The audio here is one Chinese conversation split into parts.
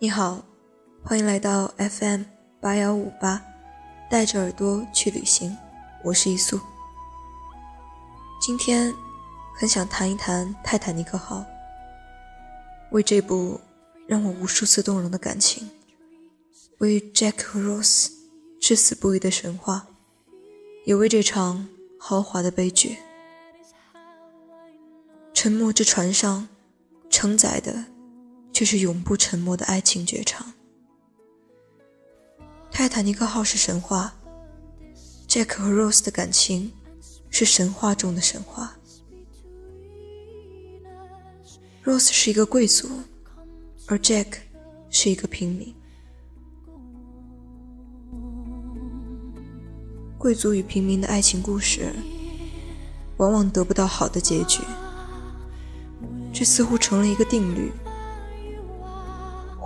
你好，欢迎来到 FM 八幺五八，带着耳朵去旅行。我是一素。今天很想谈一谈《泰坦尼克号》，为这部让我无数次动容的感情，为 Jack 和 Rose 至死不渝的神话，也为这场豪华的悲剧。沉没之船上承载的。却是永不沉默的爱情绝唱。泰坦尼克号是神话，Jack 和 Rose 的感情是神话中的神话。Rose 是一个贵族，而 Jack 是一个平民。贵族与平民的爱情故事，往往得不到好的结局，这似乎成了一个定律。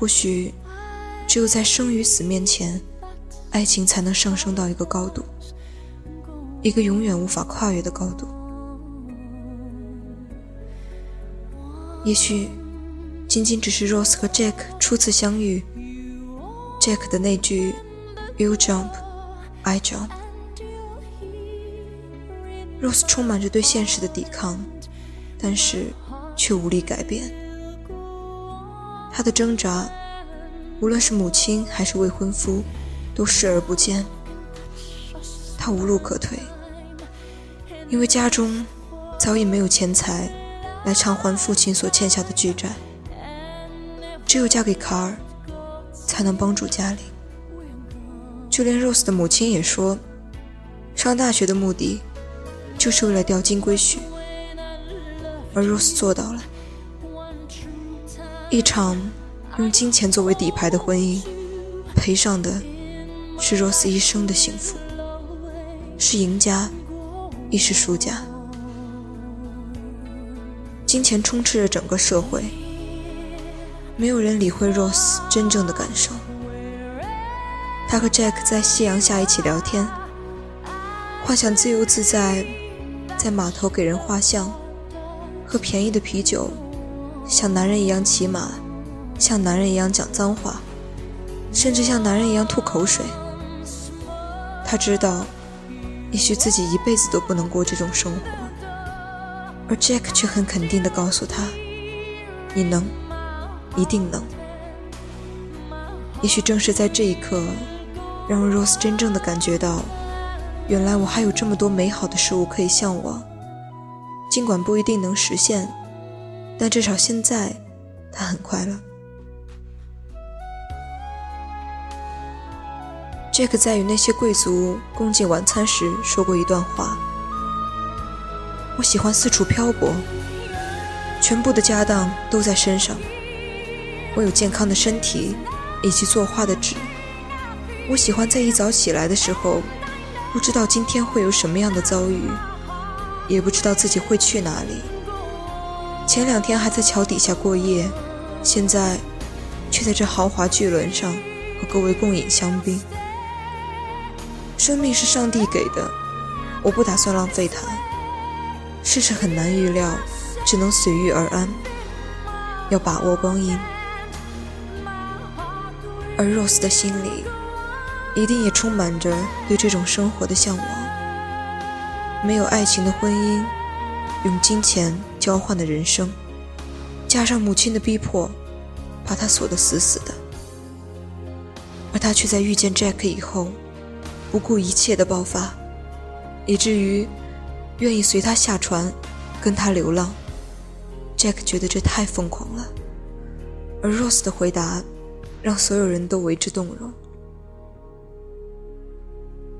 或许，只有在生与死面前，爱情才能上升到一个高度，一个永远无法跨越的高度。也许，仅仅只是 Rose 和 Jack 初次相遇，Jack 的那句 “You jump, I jump”，Rose 充满着对现实的抵抗，但是却无力改变。他的挣扎，无论是母亲还是未婚夫，都视而不见。他无路可退，因为家中早已没有钱财来偿还父亲所欠下的巨债。只有嫁给卡尔，才能帮助家里。就连 Rose 的母亲也说，上大学的目的就是为了钓金龟婿，而 Rose 做到了。一场用金钱作为底牌的婚姻，赔上的是 Rose 一生的幸福，是赢家，亦是输家。金钱充斥着整个社会，没有人理会 Rose 真正的感受。他和 Jack 在夕阳下一起聊天，幻想自由自在，在码头给人画像，喝便宜的啤酒。像男人一样骑马，像男人一样讲脏话，甚至像男人一样吐口水。他知道，也许自己一辈子都不能过这种生活，而 Jack 却很肯定地告诉他：“你能，一定能。”也许正是在这一刻，让 Rose 真正的感觉到，原来我还有这么多美好的事物可以向往，尽管不一定能实现。但至少现在，他很快乐。Jack 在与那些贵族共进晚餐时说过一段话：“我喜欢四处漂泊，全部的家当都在身上。我有健康的身体，以及作画的纸。我喜欢在一早起来的时候，不知道今天会有什么样的遭遇，也不知道自己会去哪里。”前两天还在桥底下过夜，现在却在这豪华巨轮上和各位共饮香槟。生命是上帝给的，我不打算浪费它。世事很难预料，只能随遇而安，要把握光阴。而 Rose 的心里，一定也充满着对这种生活的向往。没有爱情的婚姻，用金钱。交换的人生，加上母亲的逼迫，把他锁得死死的。而他却在遇见 Jack 以后，不顾一切的爆发，以至于愿意随他下船，跟他流浪。Jack 觉得这太疯狂了，而 Rose 的回答让所有人都为之动容。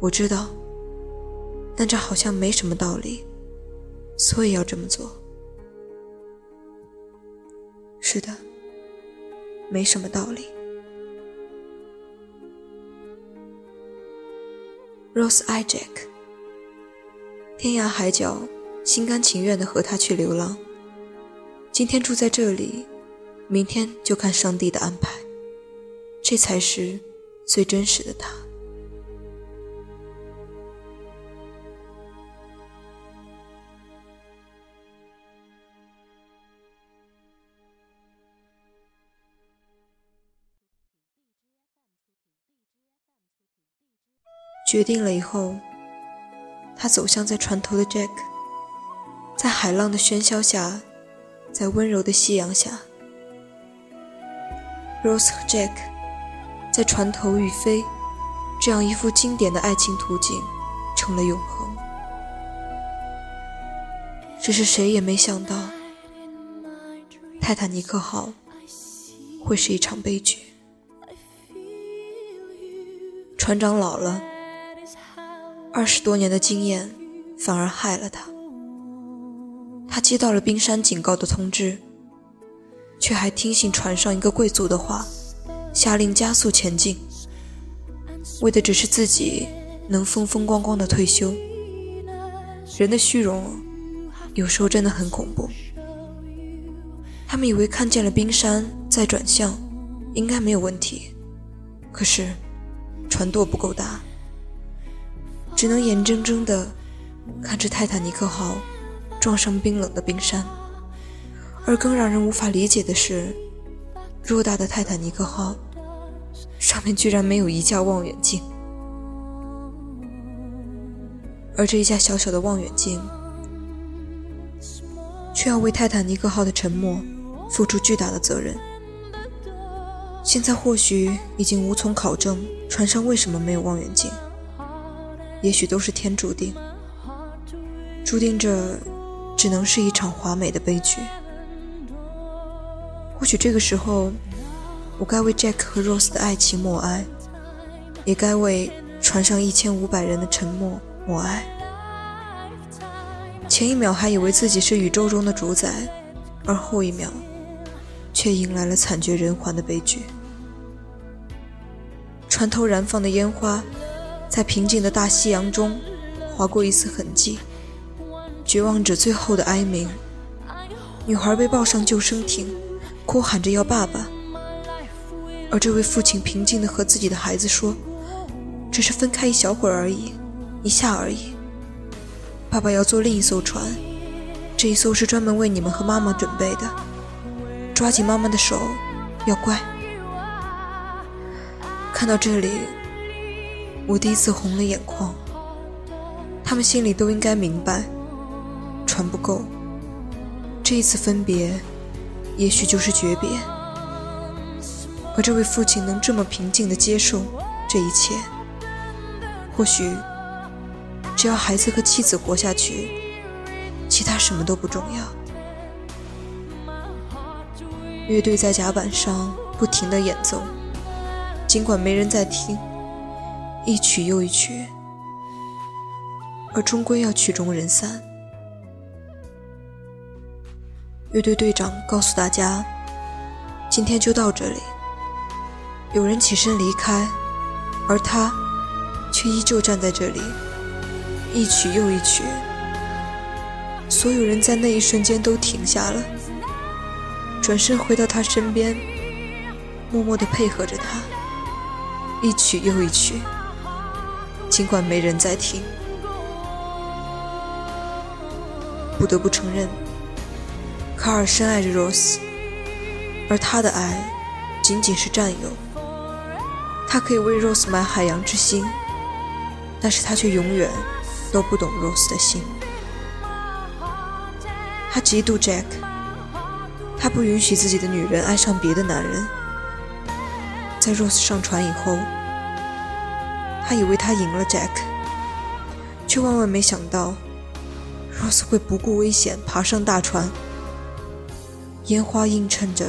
我知道，但这好像没什么道理，所以要这么做。是的，没什么道理。Rose，I，Jack，天涯海角，心甘情愿的和他去流浪。今天住在这里，明天就看上帝的安排。这才是最真实的他。决定了以后，他走向在船头的 Jack，在海浪的喧嚣下，在温柔的夕阳下，Rose 和 Jack 在船头欲飞，这样一幅经典的爱情图景成了永恒。只是谁也没想到，泰坦尼克号会是一场悲剧。船长老了，二十多年的经验反而害了他。他接到了冰山警告的通知，却还听信船上一个贵族的话，下令加速前进，为的只是自己能风风光光的退休。人的虚荣。有时候真的很恐怖。他们以为看见了冰山在转向，应该没有问题。可是，船舵不够大，只能眼睁睁地看着泰坦尼克号撞上冰冷的冰山。而更让人无法理解的是，偌大的泰坦尼克号上面居然没有一架望远镜，而这一架小小的望远镜。却要为泰坦尼克号的沉没付出巨大的责任。现在或许已经无从考证船上为什么没有望远镜，也许都是天注定，注定这只能是一场华美的悲剧。或许这个时候，我该为 Jack 和 Rose 的爱情默哀，也该为船上一千五百人的沉默默哀。前一秒还以为自己是宇宙中的主宰，而后一秒，却迎来了惨绝人寰的悲剧。船头燃放的烟花，在平静的大西洋中划过一丝痕迹。绝望者最后的哀鸣。女孩被抱上救生艇，哭喊着要爸爸。而这位父亲平静地和自己的孩子说：“只是分开一小会儿而已，一下而已。”爸爸要坐另一艘船，这一艘是专门为你们和妈妈准备的。抓紧妈妈的手，要乖。看到这里，我第一次红了眼眶。他们心里都应该明白，船不够，这一次分别，也许就是诀别。而这位父亲能这么平静地接受这一切，或许。只要孩子和妻子活下去，其他什么都不重要。乐队在甲板上不停地演奏，尽管没人在听，一曲又一曲，而终归要曲终人散。乐队队长告诉大家：“今天就到这里。”有人起身离开，而他却依旧站在这里。一曲又一曲，所有人在那一瞬间都停下了，转身回到他身边，默默地配合着他。一曲又一曲，尽管没人在听。不得不承认，卡尔深爱着 Rose，而他的爱仅仅是占有。他可以为 Rose 买海洋之心，但是他却永远。都不懂 Rose 的心，他嫉妒 Jack，他不允许自己的女人爱上别的男人。在 Rose 上船以后，他以为他赢了 Jack，却万万没想到 Rose 会不顾危险爬上大船。烟花映衬着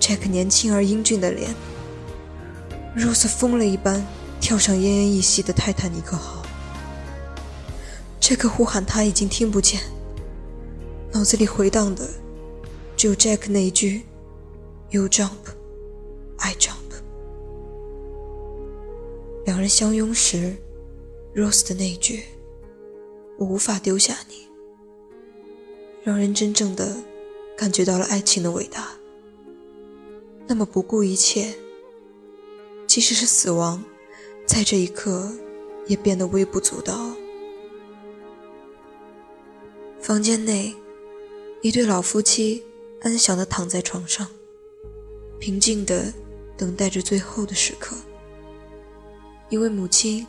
Jack 年轻而英俊的脸，Rose 疯了一般跳上奄奄一息的泰坦尼克号。Jack 呼喊，他已经听不见，脑子里回荡的只有 Jack 那一句 “You jump, I jump”。两人相拥时，Rose 的那句“我无法丢下你”，让人真正的感觉到了爱情的伟大。那么不顾一切，即使是死亡，在这一刻也变得微不足道。房间内，一对老夫妻安详地躺在床上，平静地等待着最后的时刻。因为母亲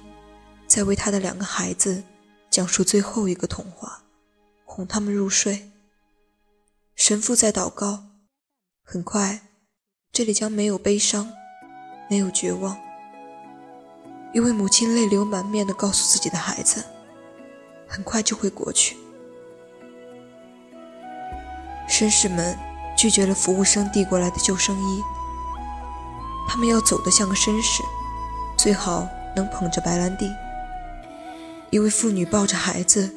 在为他的两个孩子讲述最后一个童话，哄他们入睡。神父在祷告。很快，这里将没有悲伤，没有绝望。一位母亲泪流满面地告诉自己的孩子：“很快就会过去。”绅士们拒绝了服务生递过来的救生衣。他们要走得像个绅士，最好能捧着白兰地。一位妇女抱着孩子，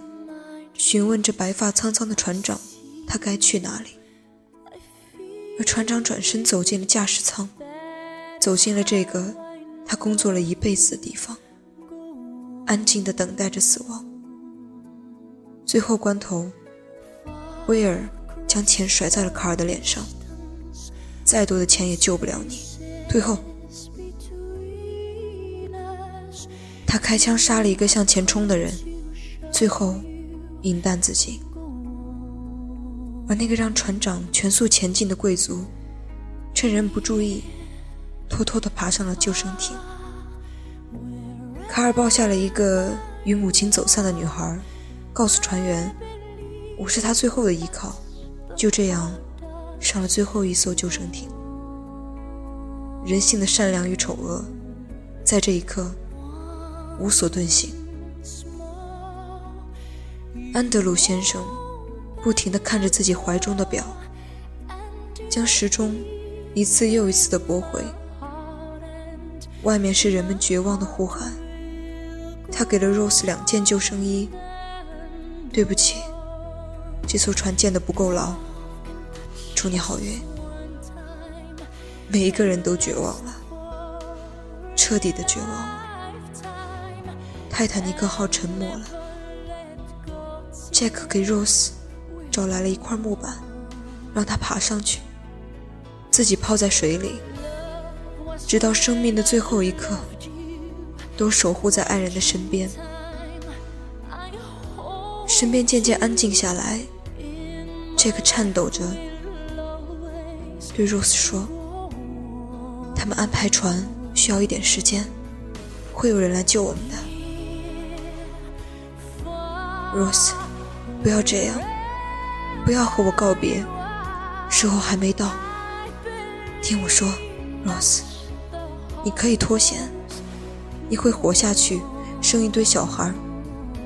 询问着白发苍苍的船长：“他该去哪里？”而船长转身走进了驾驶舱，走进了这个他工作了一辈子的地方，安静地等待着死亡。最后关头，威尔将钱甩在了卡尔的脸上：“再多的钱也救不了你，退后！”他开枪杀了一个向前冲的人，最后饮弹自尽。而那个让船长全速前进的贵族，趁人不注意，偷偷地爬上了救生艇。卡尔抱下了一个与母亲走散的女孩，告诉船员：“我是他最后的依靠。”就这样，上了最后一艘救生艇。人性的善良与丑恶，在这一刻无所遁形。安德鲁先生。不停地看着自己怀中的表，将时钟一次又一次地拨回。外面是人们绝望的呼喊。他给了 Rose 两件救生衣。对不起，这艘船建得不够牢。祝你好运。每一个人都绝望了，彻底的绝望了。泰坦尼克号沉没了。Jack 给 Rose。找来了一块木板，让他爬上去，自己泡在水里，直到生命的最后一刻，都守护在爱人的身边。身边渐渐安静下来，杰克颤抖着对 Rose 说：“他们安排船需要一点时间，会有人来救我们的。”Rose，不要这样。不要和我告别，时候还没到。听我说，Rose，你可以脱险，你会活下去，生一堆小孩，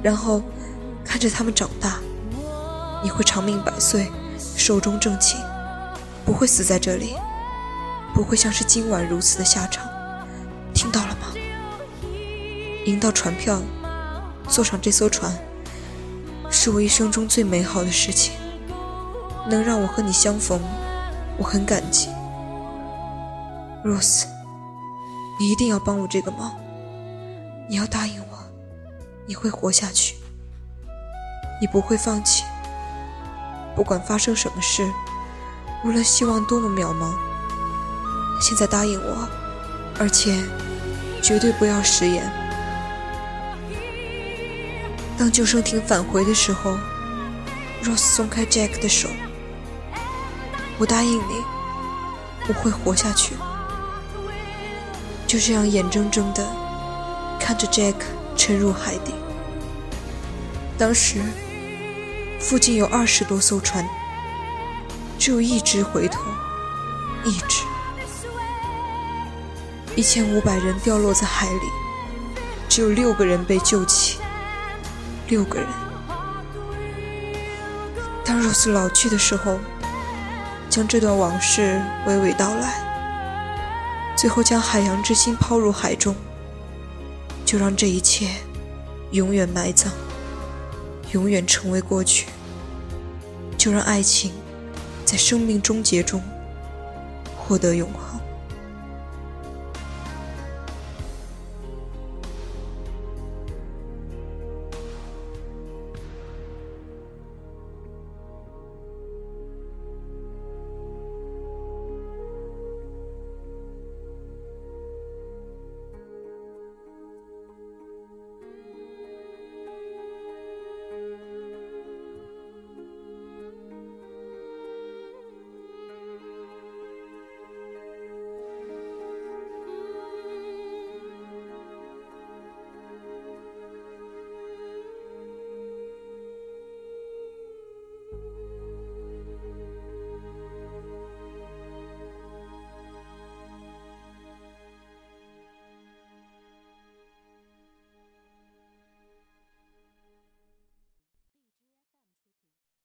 然后看着他们长大。你会长命百岁，寿终正寝，不会死在这里，不会像是今晚如此的下场。听到了吗？赢到船票，坐上这艘船，是我一生中最美好的事情。能让我和你相逢，我很感激，Rose。你一定要帮我这个忙，你要答应我，你会活下去，你不会放弃，不管发生什么事，无论希望多么渺茫。现在答应我，而且绝对不要食言。当救生艇返回的时候，Rose 松开 Jack 的手。我答应你，我会活下去。就这样眼睁睁的看着 Jack 沉入海底。当时附近有二十多艘船，只有一只回头，一只。一千五百人掉落在海里，只有六个人被救起，六个人。当 Rose 老去的时候。将这段往事娓娓道来，最后将海洋之心抛入海中，就让这一切永远埋葬，永远成为过去。就让爱情在生命终结中获得永恒。